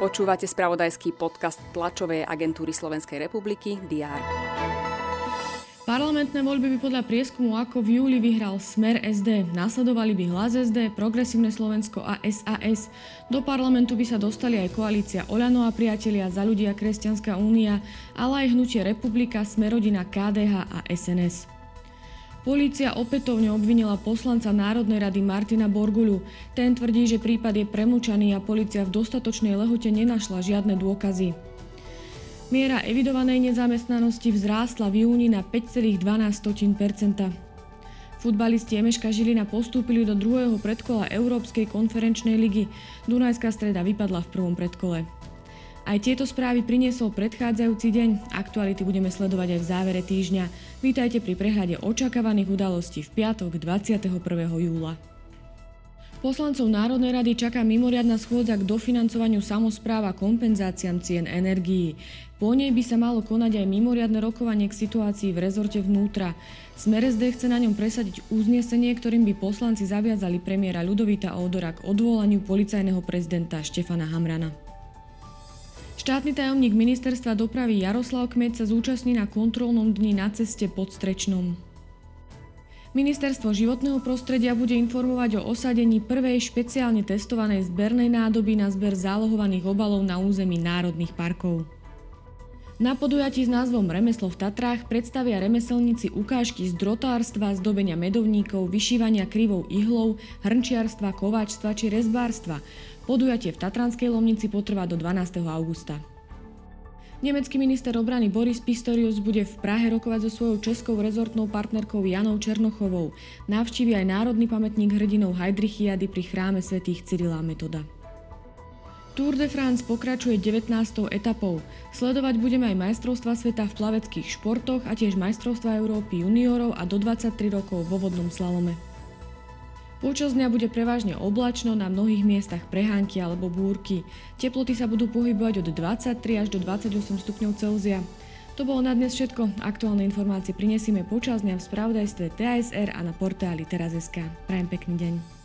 Počúvate spravodajský podcast tlačovej agentúry Slovenskej republiky DR. Parlamentné voľby by podľa prieskumu ako v júli vyhral Smer SD. Nasledovali by Hlas SD, Progresívne Slovensko a SAS. Do parlamentu by sa dostali aj koalícia Oľano a priatelia za ľudia Kresťanská únia, ale aj hnutie Republika, Smerodina, KDH a SNS. Polícia opätovne obvinila poslanca Národnej rady Martina Borguľu. Ten tvrdí, že prípad je premlčaný a policia v dostatočnej lehote nenašla žiadne dôkazy. Miera evidovanej nezamestnanosti vzrástla v júni na 5,12% Futbalisti Emeška Žilina postúpili do druhého predkola Európskej konferenčnej ligy. Dunajská streda vypadla v prvom predkole. Aj tieto správy priniesol predchádzajúci deň. Aktuality budeme sledovať aj v závere týždňa. Vítajte pri prehľade očakávaných udalostí v piatok 21. júla. Poslancov Národnej rady čaká mimoriadna schôdza k dofinancovaniu samozpráva kompenzáciám cien energií. Po nej by sa malo konať aj mimoriadne rokovanie k situácii v rezorte vnútra. Smer SD chce na ňom presadiť uznesenie, ktorým by poslanci zaviazali premiéra Ľudovita Ódora k odvolaniu policajného prezidenta Štefana Hamrana. Štátny tajomník ministerstva dopravy Jaroslav Kmet sa zúčastní na kontrolnom dni na ceste pod Strečnom. Ministerstvo životného prostredia bude informovať o osadení prvej špeciálne testovanej zbernej nádoby na zber zálohovaných obalov na území národných parkov. Na podujatí s názvom Remeslo v Tatrách predstavia remeselníci ukážky z drotárstva, zdobenia medovníkov, vyšívania krivou ihlou, hrnčiarstva, kováčstva či rezbárstva. Podujatie v Tatranskej Lomnici potrvá do 12. augusta. Nemecký minister obrany Boris Pistorius bude v Prahe rokovať so svojou českou rezortnou partnerkou Janou Černochovou. Navštívi aj Národný pamätník hrdinov Heidrichiady pri chráme svätých Cyrila Metoda. Tour de France pokračuje 19. etapou. Sledovať budeme aj majstrovstva sveta v plaveckých športoch a tiež majstrovstva Európy juniorov a do 23 rokov vo vodnom slalome. Počas dňa bude prevažne oblačno, na mnohých miestach prehánky alebo búrky. Teploty sa budú pohybovať od 23 až do 28 stupňov Celzia. To bolo na dnes všetko. Aktuálne informácie prinesieme počas dňa v spravodajstve TASR a na portáli teraz.sk. Prajem pekný deň.